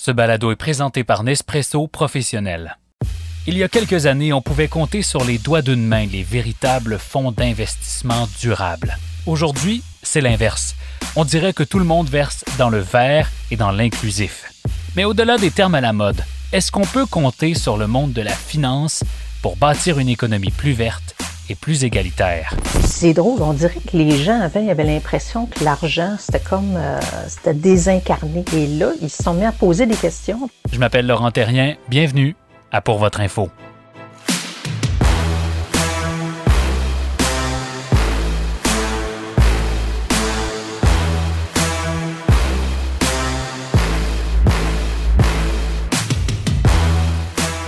Ce balado est présenté par Nespresso Professionnel. Il y a quelques années, on pouvait compter sur les doigts d'une main les véritables fonds d'investissement durables. Aujourd'hui, c'est l'inverse. On dirait que tout le monde verse dans le vert et dans l'inclusif. Mais au-delà des termes à la mode, est-ce qu'on peut compter sur le monde de la finance pour bâtir une économie plus verte et plus égalitaire? C'est drôle, on dirait que les gens avaient, avaient l'impression que l'argent, c'était comme, euh, c'était désincarné. Et là, ils se sont mis à poser des questions. Je m'appelle Laurent Terrien, bienvenue à Pour votre info.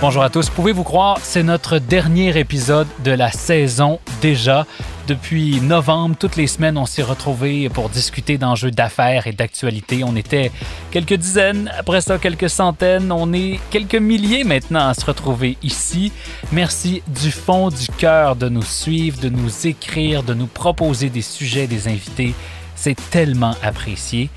Bonjour à tous. Pouvez-vous croire, c'est notre dernier épisode de la saison déjà? Depuis novembre, toutes les semaines, on s'est retrouvés pour discuter d'enjeux d'affaires et d'actualité. On était quelques dizaines, après ça quelques centaines. On est quelques milliers maintenant à se retrouver ici. Merci du fond du cœur de nous suivre, de nous écrire, de nous proposer des sujets, des invités. C'est tellement apprécié.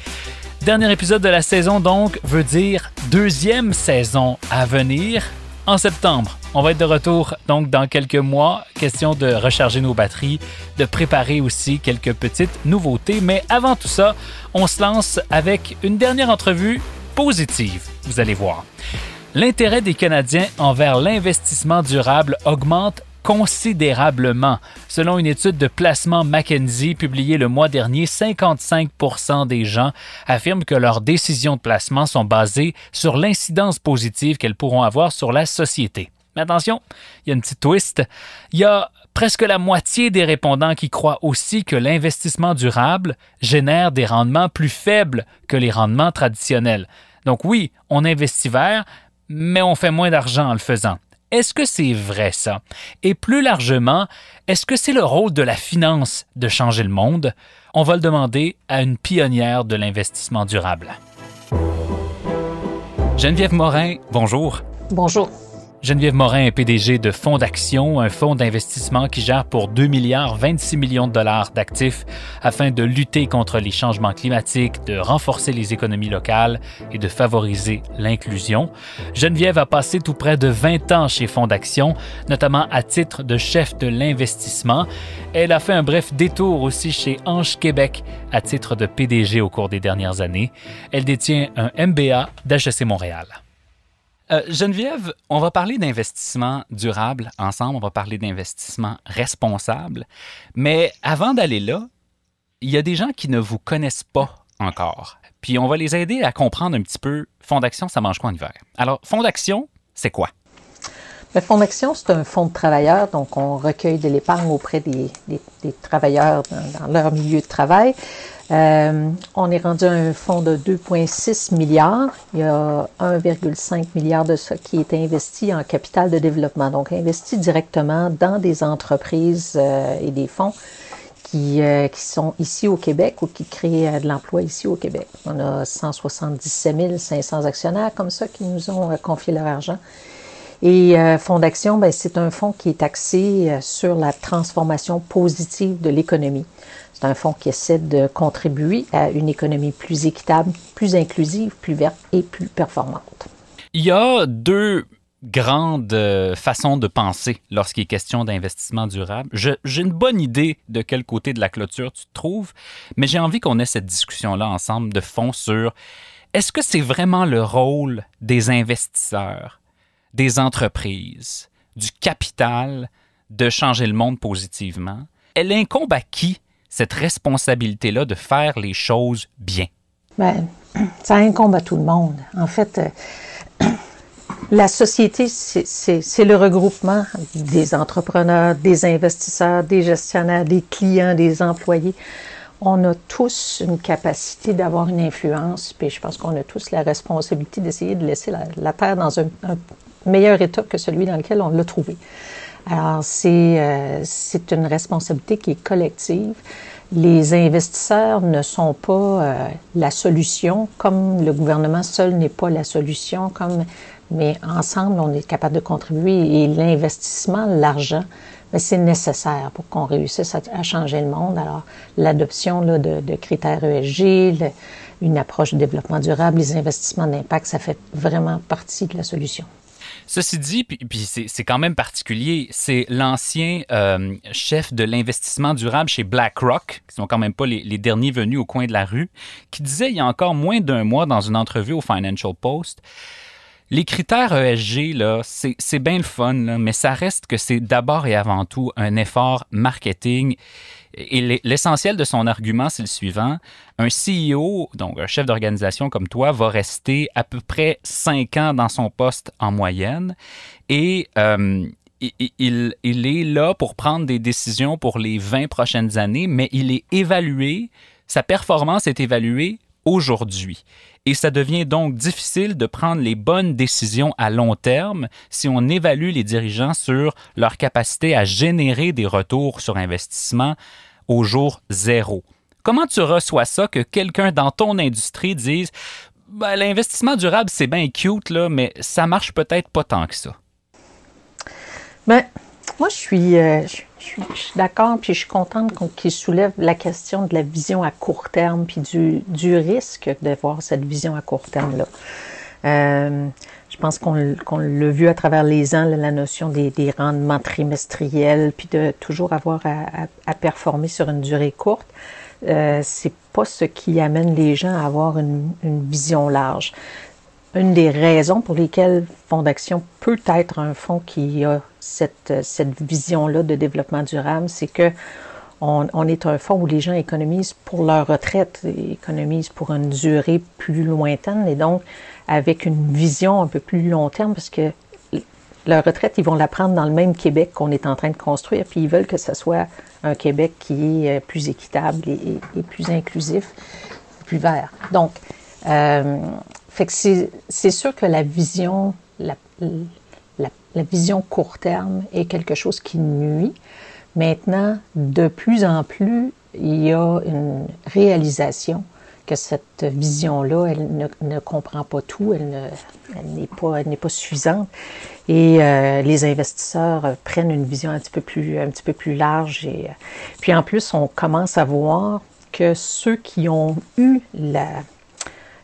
Dernier épisode de la saison donc veut dire deuxième saison à venir en septembre. On va être de retour donc dans quelques mois. Question de recharger nos batteries, de préparer aussi quelques petites nouveautés. Mais avant tout ça, on se lance avec une dernière entrevue positive. Vous allez voir. L'intérêt des Canadiens envers l'investissement durable augmente considérablement. Selon une étude de placement McKenzie publiée le mois dernier, 55% des gens affirment que leurs décisions de placement sont basées sur l'incidence positive qu'elles pourront avoir sur la société. Mais attention, il y a une petite twist. Il y a presque la moitié des répondants qui croient aussi que l'investissement durable génère des rendements plus faibles que les rendements traditionnels. Donc oui, on investit vert, mais on fait moins d'argent en le faisant. Est-ce que c'est vrai ça? Et plus largement, est-ce que c'est le rôle de la finance de changer le monde? On va le demander à une pionnière de l'investissement durable. Geneviève Morin, bonjour. Bonjour. Geneviève Morin est PDG de Fonds d'Action, un fonds d'investissement qui gère pour 2 milliards 26 millions de dollars d'actifs afin de lutter contre les changements climatiques, de renforcer les économies locales et de favoriser l'inclusion. Geneviève a passé tout près de 20 ans chez Fonds d'Action, notamment à titre de chef de l'investissement. Elle a fait un bref détour aussi chez Ange Québec à titre de PDG au cours des dernières années. Elle détient un MBA d'HEC Montréal. Euh, Geneviève, on va parler d'investissement durable ensemble, on va parler d'investissement responsable. Mais avant d'aller là, il y a des gens qui ne vous connaissent pas encore. Puis on va les aider à comprendre un petit peu Fonds d'action, ça mange quoi en hiver? Alors, Fonds d'action, c'est quoi? Le Fonds d'action, c'est un fonds de travailleurs, donc on recueille de l'épargne auprès des, travailleurs dans, leur milieu de travail. Euh, on est rendu à un fonds de 2,6 milliards. Il y a 1,5 milliard de ça qui est investi en capital de développement, donc investi directement dans des entreprises euh, et des fonds qui, euh, qui, sont ici au Québec ou qui créent de l'emploi ici au Québec. On a 177 500 actionnaires comme ça qui nous ont confié leur argent. Et Fonds d'action, ben, c'est un fonds qui est axé sur la transformation positive de l'économie. C'est un fonds qui essaie de contribuer à une économie plus équitable, plus inclusive, plus verte et plus performante. Il y a deux grandes euh, façons de penser lorsqu'il est question d'investissement durable. J'ai une bonne idée de quel côté de la clôture tu te trouves, mais j'ai envie qu'on ait cette discussion-là ensemble de fond sur est-ce que c'est vraiment le rôle des investisseurs, des entreprises, du capital de changer le monde positivement? Elle incombe à qui cette responsabilité-là de faire les choses bien? Bien, ça incombe à tout le monde. En fait, euh, la société, c'est le regroupement des entrepreneurs, des investisseurs, des gestionnaires, des clients, des employés. on a tous une capacité d'avoir une influence, puis je pense qu'on a tous la responsabilité d'essayer de laisser la, Terre dans un, meilleur état que celui dans lequel on l'a trouvé. Alors, c'est euh, c'est une responsabilité qui est collective. Les investisseurs ne sont pas euh, la solution, comme le gouvernement seul n'est pas la solution, comme mais ensemble, on est capable de contribuer et l'investissement, l'argent, mais c'est nécessaire pour qu'on réussisse à, changer le monde. Alors, l'adoption de, de, critères ESG, une approche de développement durable, les investissements d'impact, ça fait vraiment partie de la solution. Ceci dit, puis, c'est quand même particulier, c'est l'ancien euh, chef de l'investissement durable chez BlackRock, qui sont quand même pas les, derniers venus au coin de la rue, qui disait il y a encore moins d'un mois dans une entrevue au Financial Post les critères ESG, là, c'est bien le fun, mais ça reste que c'est d'abord et avant tout un effort marketing. Et l'essentiel de son argument, c'est le suivant. Un CEO, donc un chef d'organisation comme toi, va rester à peu près cinq ans dans son poste en moyenne. Et euh, il, est là pour prendre des décisions pour les 20 prochaines années, mais il est évalué, sa performance est évaluée aujourd'hui. Et ça devient donc difficile de prendre les bonnes décisions à long terme si on évalue les dirigeants sur leur capacité à générer des retours sur investissement au jour zéro. Comment tu reçois ça que quelqu'un dans ton industrie dise ben, l'investissement durable, c'est bien cute, là, mais ça marche peut-être pas tant que ça? Ben, moi, je suis, euh, je suis, d'accord, puis je suis contente qu'il soulève la question de la vision à court terme, puis du, du risque d'avoir cette vision à court terme-là. Euh, je pense qu'on l'a vu à travers les ans, la notion des, des, rendements trimestriels, puis de toujours avoir à, à, performer sur une durée courte. Euh, c'est pas ce qui amène les gens à avoir une, une vision large. Une des raisons pour lesquelles Fonds d'action peut être un fonds qui a cette, cette vision-là de développement durable, c'est que on, est un fonds où les gens économisent pour leur retraite, économisent pour une durée plus lointaine et donc avec une vision un peu plus long terme parce que leur retraite, ils vont la prendre dans le même Québec qu'on est en train de construire, puis ils veulent que ce soit un Québec qui est euh, plus équitable et, et, plus inclusif, plus vert. Donc, euh, fait que c'est sûr que la vision, la, vision court terme est quelque chose qui nuit. Maintenant, de plus en plus, il y a une réalisation que cette vision-là, elle ne, comprend pas tout, elle n'est pas, elle pas suffisante. Et euh, les investisseurs prennent une vision un petit peu plus, un petit peu plus large. Et euh, puis en plus, on commence à voir que ceux qui ont eu la,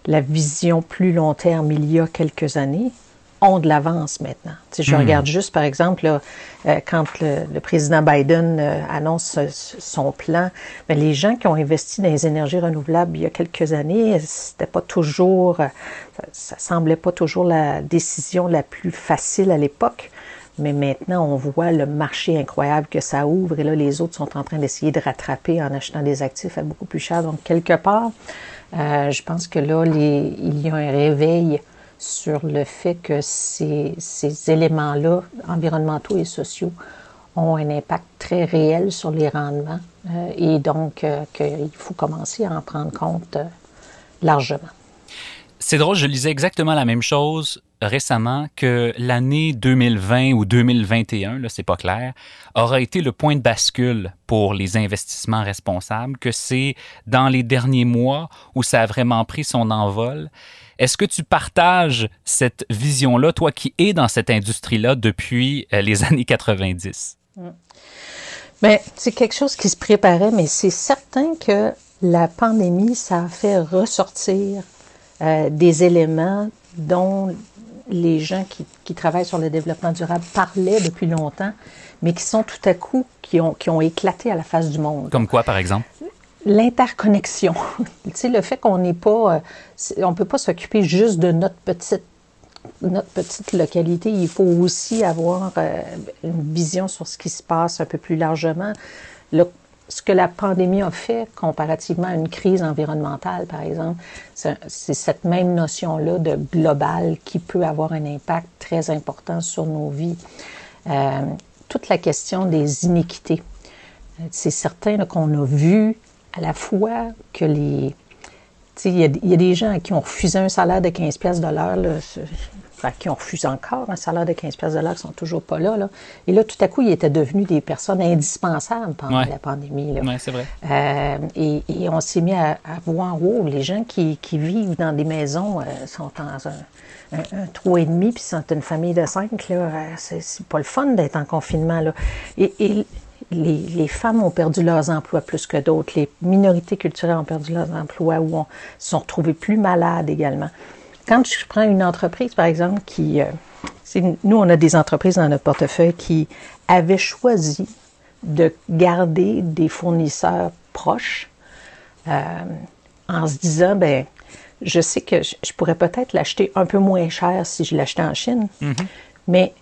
la vision plus long terme il y a quelques années ont de l'avance maintenant. Si je hmm. regarde juste, par exemple, euh, quand le, président Biden euh, annonce son plan, mais ben, les gens qui ont investi dans les énergies renouvelables il y a quelques années, c'était pas toujours, euh, ça, semblait pas toujours la décision la plus facile à l'époque. Mais maintenant, on voit le marché incroyable que ça ouvre et là, les autres sont en train d'essayer de rattraper en achetant des actifs à beaucoup plus cher. Donc, quelque part, je pense que là, il y a un réveil sur le fait que ces, éléments-là, environnementaux et sociaux, ont un impact très réel sur les rendements euh, et donc euh, qu'il faut commencer à en prendre compte euh, largement. C'est drôle, je lisais exactement la même chose récemment que l'année 2020 ou 2021, là c'est pas clair, aura été le point de bascule pour les investissements responsables, que c'est dans les derniers mois où ça a vraiment pris son envol est-ce que tu partages cette vision-là, toi qui es dans cette industrie-là depuis euh, les années 90? Bien, c'est quelque chose qui se préparait, mais c'est certain que la pandémie, ça a fait ressortir euh, des éléments dont les gens qui, qui, travaillent sur le développement durable parlaient depuis longtemps, mais qui sont tout à coup, qui ont, qui ont éclaté à la face du monde. Comme quoi, par exemple? l'interconnexion. tu sais, le fait qu'on n'est pas, euh, on peut pas s'occuper juste de notre petite notre petite localité, il faut aussi avoir euh, une vision sur ce qui se passe un peu plus largement. Le, ce que la pandémie a fait comparativement à une crise environnementale, par exemple, c'est cette même notion-là de global qui peut avoir un impact très important sur nos vies. Euh, toute la question des inéquités. C'est certain qu'on a vu à la fois que les... Il y, a, des gens qui ont refusé un salaire de 15 pièces de l'heure, qui ont refusé encore un salaire de 15 pièces de l'heure, qui sont toujours pas là, là, Et là, tout à coup, ils étaient devenus des personnes indispensables pendant la pandémie. Oui, c'est vrai. Euh, et, et, on s'est mis à, voir, wow, les gens qui, qui, vivent dans des maisons euh, sont dans un, un, un et demi, puis sont une famille de cinq, là, euh, c'est pas le fun d'être en confinement, là. Et, et les, femmes ont perdu leurs emplois plus que d'autres. Les minorités culturelles ont perdu leurs emplois ou ont, se sont retrouvées plus malades également. Quand je prends une entreprise, par exemple, qui... Euh, nous, on a des entreprises dans notre portefeuille qui avaient choisi de garder des fournisseurs proches euh, en se disant, ben, je sais que je, pourrais peut-être l'acheter un peu moins cher si je l'achetais en Chine, mm-hmm. mais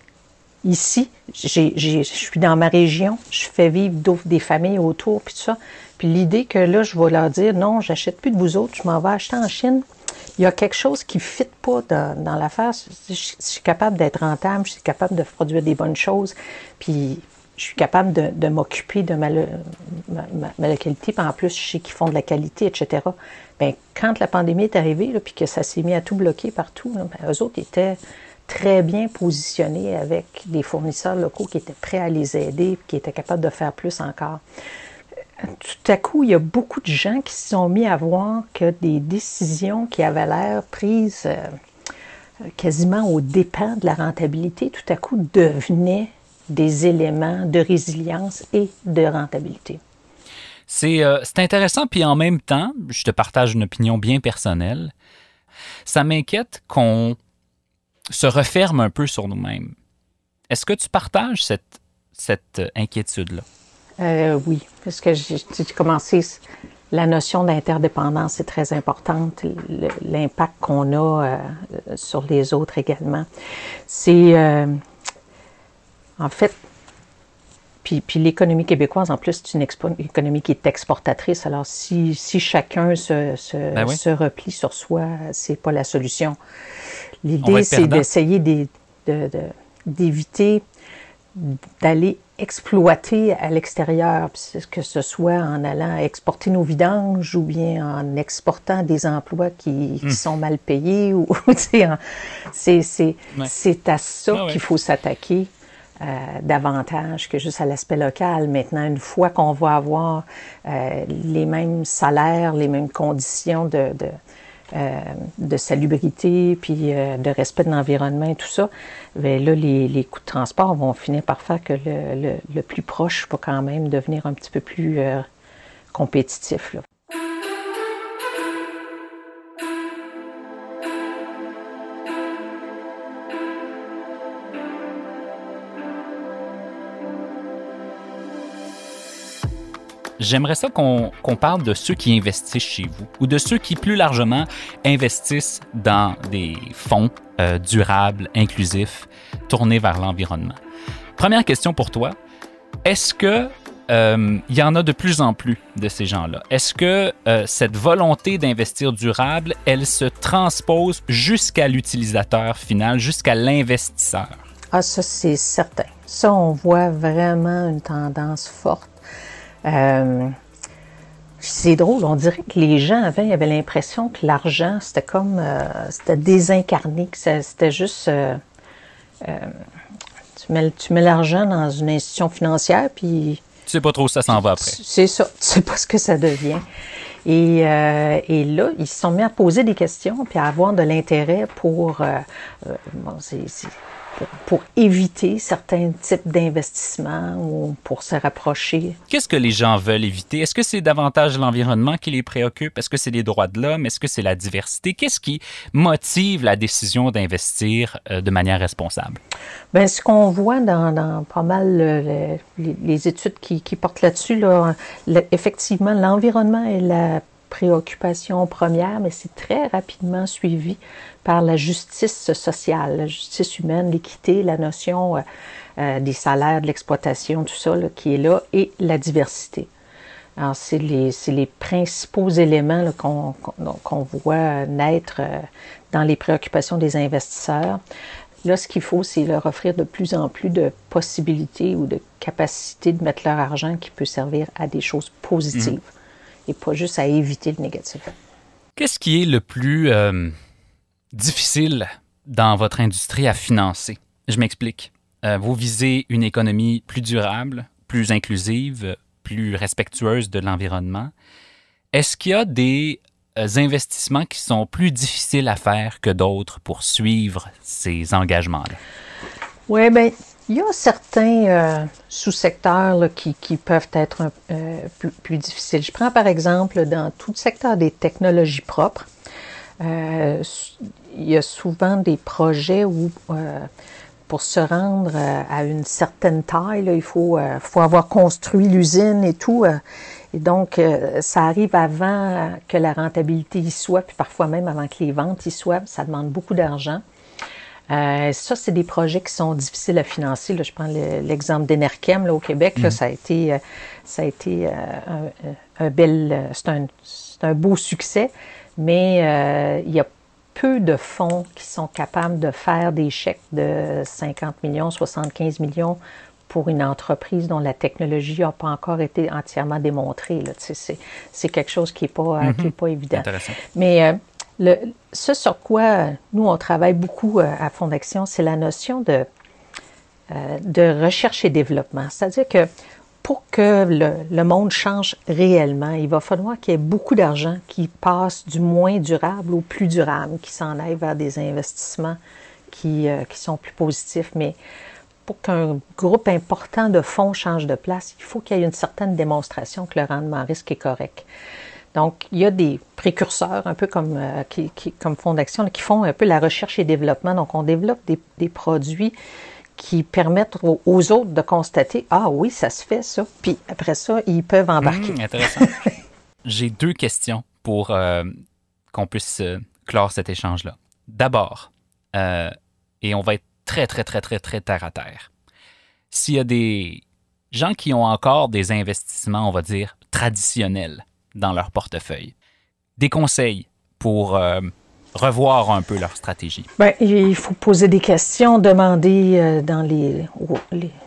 ici, je suis dans ma région, je fais vivre des familles autour, puis tout ça. Puis l'idée que là, je vais leur dire, non, j'achète plus de vous autres, je m'en vais acheter en Chine. Il y a quelque chose qui ne fit pas dans, l'affaire. Je, suis capable d'être rentable, je suis capable de produire des bonnes choses, puis je suis capable de, m'occuper de ma, localité, puis en plus, je sais qu'ils font de la qualité, etc. Bien, quand la pandémie est arrivée, puis que ça s'est mis à tout bloquer partout, là, bien, eux autres étaient très bien positionnés avec des fournisseurs locaux qui étaient prêts à les aider, qui étaient capables de faire plus encore. Tout à coup, il y a beaucoup de gens qui se sont mis à voir que des décisions qui avaient l'air prises euh, quasiment au dépens de la rentabilité, tout à coup devenaient des éléments de résilience et de rentabilité. C'est euh, intéressant, puis en même temps, je te partage une opinion bien personnelle. Ça m'inquiète qu'on se referme un peu sur nous-mêmes. Est-ce que tu partages cette, cette inquiétude-là? Euh, oui, parce que j'ai commencé, la notion d'interdépendance est très importante, l'impact qu'on a euh, sur les autres également. C'est, euh, en fait, puis, puis l'économie québécoise, en plus, c'est une économie qui est exportatrice. Alors, si, si chacun se, se, ben se replie sur soi, c'est pas la solution. L'idée, c'est d'essayer d'éviter d'aller exploiter à l'extérieur, que ce soit en allant exporter nos vidanges ou bien en exportant des emplois qui, hmm. sont mal payés. ou C'est à ça ah qu'il faut s'attaquer. Euh, davantage que juste à l'aspect local. Maintenant, une fois qu'on va avoir euh, les mêmes salaires, les mêmes conditions de, euh, de salubrité, puis euh, de respect de l'environnement et tout ça, bien là, les, les, coûts de transport vont finir par faire que le, le, le plus proche va quand même devenir un petit peu plus euh, compétitif. Là. J'aimerais ça qu'on parle de ceux qui investissent chez vous ou de ceux qui plus largement investissent dans des fonds euh, durables, inclusifs, tournés vers l'environnement. Première question pour toi. Est-ce que euh, y en a de plus en plus de ces gens-là? Est-ce que euh, cette volonté d'investir durable, elle se transpose jusqu'à l'utilisateur final, jusqu'à l'investisseur? Ah, ça, c'est certain. Ça, on voit vraiment une tendance forte euh, c'est drôle, on dirait que les gens avant, ils avaient l'impression que l'argent, c'était comme, euh, c'était désincarné, que c'était juste, euh, tu mets, tu mets l'argent dans une institution financière, puis... Tu sais pas trop où ça s'en va après. C'est ça, tu sais pas ce que ça devient. Et, et, là, ils se sont mis à poser des questions, puis à avoir de l'intérêt pour... bon, c'est pour, éviter certains types d'investissements ou pour se rapprocher. Qu'est-ce que les gens veulent éviter? Est-ce que c'est davantage l'environnement qui les préoccupe? Est-ce que c'est les droits de l'homme? Est-ce que c'est la diversité? Qu'est-ce qui motive la décision d'investir euh, de manière responsable? Bien, ce qu'on voit dans, pas mal les, études qui, portent là-dessus, là, effectivement, l'environnement est la préoccupation première, mais c'est très rapidement suivi par la justice sociale, la justice humaine, l'équité, la notion euh, euh, des salaires, de l'exploitation, tout ça qui est là, et la diversité. Alors, c'est les, les, principaux éléments qu'on voit naître euh, dans les préoccupations des investisseurs. Là, ce qu'il faut, c'est leur offrir de plus en plus de possibilités ou de capacités de mettre leur argent qui peut servir à des choses positives. Mmh et pas juste à éviter le négatif. Qu'est-ce qui est le plus euh, difficile dans votre industrie à financer? Je m'explique. Euh, vous visez une économie plus durable, plus inclusive, plus respectueuse de l'environnement. Est-ce qu'il y a des euh, investissements qui sont plus difficiles à faire que d'autres pour suivre ces engagements-là? Oui, bien, il y a certains euh, sous-secteurs qui, peuvent être euh, plus, difficiles. Je prends par exemple dans tout le secteur des technologies propres. il y a souvent des projets où pour se rendre à une certaine taille, il faut, faut avoir construit l'usine et tout. Et donc, euh, ça arrive avant que la rentabilité y soit, puis parfois même avant que les ventes y soient. Ça demande beaucoup d'argent. Euh, ça, c'est des projets qui sont difficiles à financer. Là, je prends l'exemple d'Enerchem au Québec. Là, mm. ça a été, euh, ça a été un, un, bel, c'est un, un, beau succès, mais il y a peu de fonds qui sont capables de faire des chèques de 50 millions, 75 millions pour une entreprise dont la technologie n'a pas encore été entièrement démontrée. C'est quelque chose qui n'est pas, euh, mhm. pas évident. Mais euh, ce sur quoi euh, nous, on travaille beaucoup à Fond d'Action, c'est la notion de, de recherche et développement. C'est-à-dire que pour que le, monde change réellement, il va falloir qu'il y ait beaucoup d'argent qui passe du moins durable au plus durable, qui s'en aille vers des investissements qui, qui sont plus positifs. Mais pour qu'un groupe important de fonds change de place, il faut qu'il y ait une certaine démonstration que le rendement risque est correct. Donc, il y a des précurseurs, un peu comme, euh, qui, comme fonds d'action, qui font un peu la recherche et développement. Donc, on développe des, produits qui permettent aux, autres de constater Ah oui, ça se fait, ça. Puis après ça, ils peuvent embarquer. Mmh, intéressant. J'ai deux questions pour euh, qu'on puisse euh, clore cet échange-là. D'abord, et on va être très, très, très, très, très terre à terre. S'il y a des gens qui ont encore des investissements, on va dire, traditionnels dans leur portefeuille, des conseils pour euh, revoir un peu leur stratégie? Bien, il faut poser des questions, demander euh, dans les,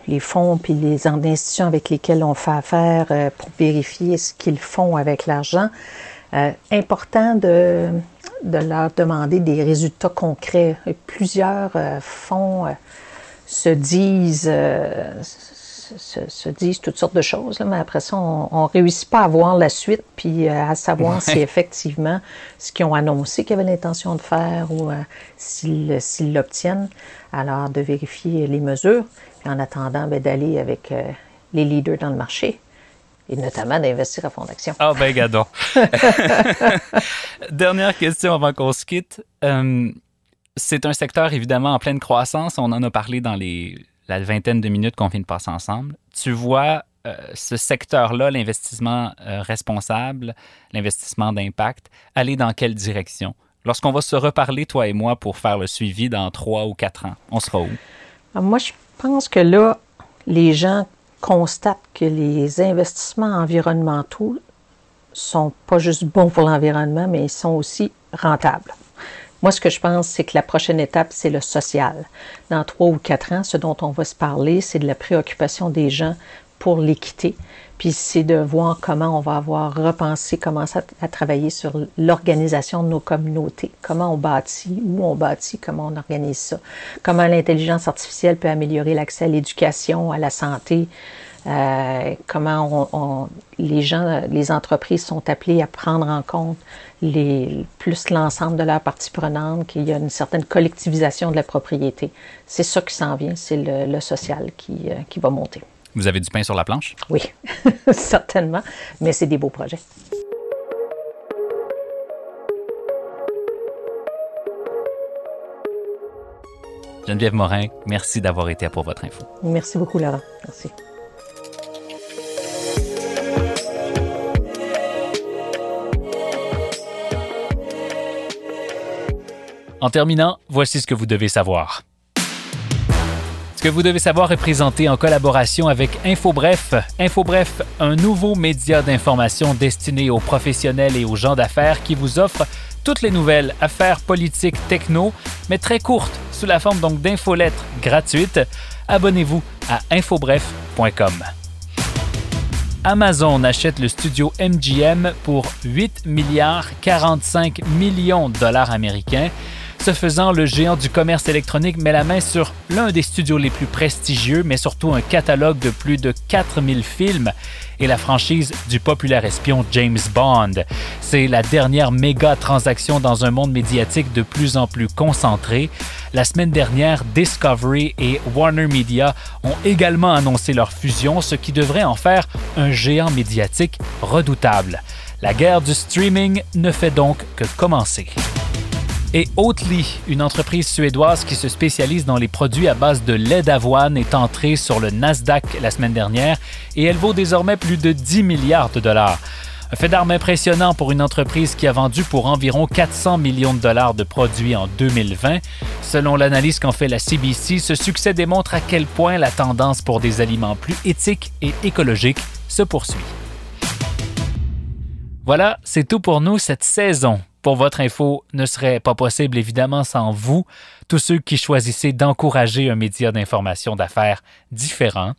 les, fonds puis les institutions avec lesquelles on fait affaire euh, pour vérifier ce qu'ils font avec l'argent. important de de leur demander des résultats concrets. plusieurs fonds se disent euh, se, disent toutes sortes de choses, mais après ça, on ne réussit pas à voir la suite, puis à savoir si effectivement ce qu'ils ont annoncé qu'ils avaient l'intention de faire ou s'ils l'obtiennent. Alors, de vérifier les mesures, puis en attendant, ben, d'aller avec les leaders dans le marché et notamment d'investir à fond d'action. Ah ben gadon. Dernière question avant qu'on se quitte. Euh, c'est un secteur évidemment en pleine croissance. On en a parlé dans les, la vingtaine de minutes qu'on vient de passer ensemble. Tu vois euh, ce secteur-là, l'investissement euh, responsable, l'investissement d'impact, aller dans quelle direction? Lorsqu'on va se reparler, toi et moi, pour faire le suivi dans trois ou quatre ans, on sera où? Moi, je pense que là, les gens constate que les investissements environnementaux sont pas juste bons pour l'environnement, mais ils sont aussi rentables. Moi, ce que je pense, c'est que la prochaine étape, c'est le social. Dans trois ou quatre ans, ce dont on va se parler, c'est de la préoccupation des gens pour l'équité, puis c'est de voir comment on va avoir repensé, commencer à, travailler sur l'organisation de nos communautés, comment on bâtit, où on bâtit, comment on organise ça, comment l'intelligence artificielle peut améliorer l'accès à l'éducation, à la santé, euh, comment on, les gens, les entreprises sont appelées à prendre en compte les, plus l'ensemble de leurs parties prenantes, qu'il y a une certaine collectivisation de la propriété. C'est ça qui s'en vient, c'est le, social qui, euh, qui va monter. Vous avez du pain sur la planche? Oui, certainement, mais c'est des beaux projets. Geneviève Morin, merci d'avoir été à pour votre info. Merci beaucoup, Laurent. Merci. En terminant, voici ce que vous devez savoir. Ce que vous devez savoir est présenté en collaboration avec InfoBref. InfoBref, un nouveau média d'information destiné aux professionnels et aux gens d'affaires qui vous offre toutes les nouvelles affaires politiques techno, mais très courtes, sous la forme donc d'infolettres gratuites. Abonnez-vous à infobref.com. Amazon achète le studio MGM pour 8 milliards 45 millions de dollars américains. Ce faisant, le géant du commerce électronique met la main sur l'un des studios les plus prestigieux, mais surtout un catalogue de plus de 4000 films et la franchise du populaire espion James Bond. C'est la dernière méga transaction dans un monde médiatique de plus en plus concentré. La semaine dernière, Discovery et Warner Media ont également annoncé leur fusion, ce qui devrait en faire un géant médiatique redoutable. La guerre du streaming ne fait donc que commencer. Et Oatly, une entreprise suédoise qui se spécialise dans les produits à base de lait d'avoine, est entrée sur le Nasdaq la semaine dernière et elle vaut désormais plus de 10 milliards de dollars. Un fait d'armes impressionnant pour une entreprise qui a vendu pour environ 400 millions de dollars de produits en 2020. Selon l'analyse qu'en fait la CBC, ce succès démontre à quel point la tendance pour des aliments plus éthiques et écologiques se poursuit. Voilà, c'est tout pour nous cette saison pour votre info ne serait pas possible évidemment sans vous, tous ceux qui choisissez d'encourager un média d'information d'affaires différent.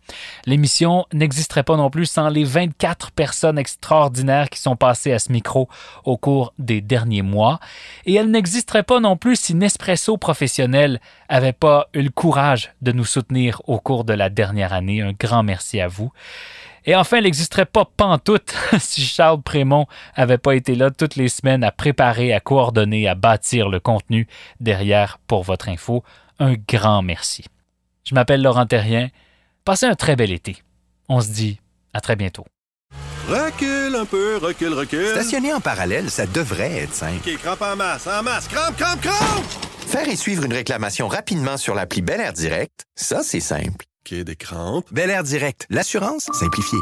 L'émission n'existerait pas non plus sans les 24 personnes extraordinaires qui sont passées à ce micro au cours des derniers mois. Et elle n'existerait pas non plus si Nespresso Professionnel avait pas eu le courage de nous soutenir au cours de la dernière année. Un grand merci à vous. Et enfin, elle n'existerait pas pantoute si Charles Prémont avait pas été là toutes les semaines à préparer, à coordonner, à bâtir le contenu derrière pour votre info. Un grand merci. Je m'appelle Laurent Terrien. Passez un très bel été. On se dit à très bientôt. Recule un peu, recule, recule. Stationner en parallèle, ça devrait être simple. OK, crampe en masse, en masse, crampe, crampe, crampe! Faire et suivre une réclamation rapidement sur l'appli Bel Air Direct, ça, c'est simple. OK, des crampes. Bel Air Direct, l'assurance simplifiée.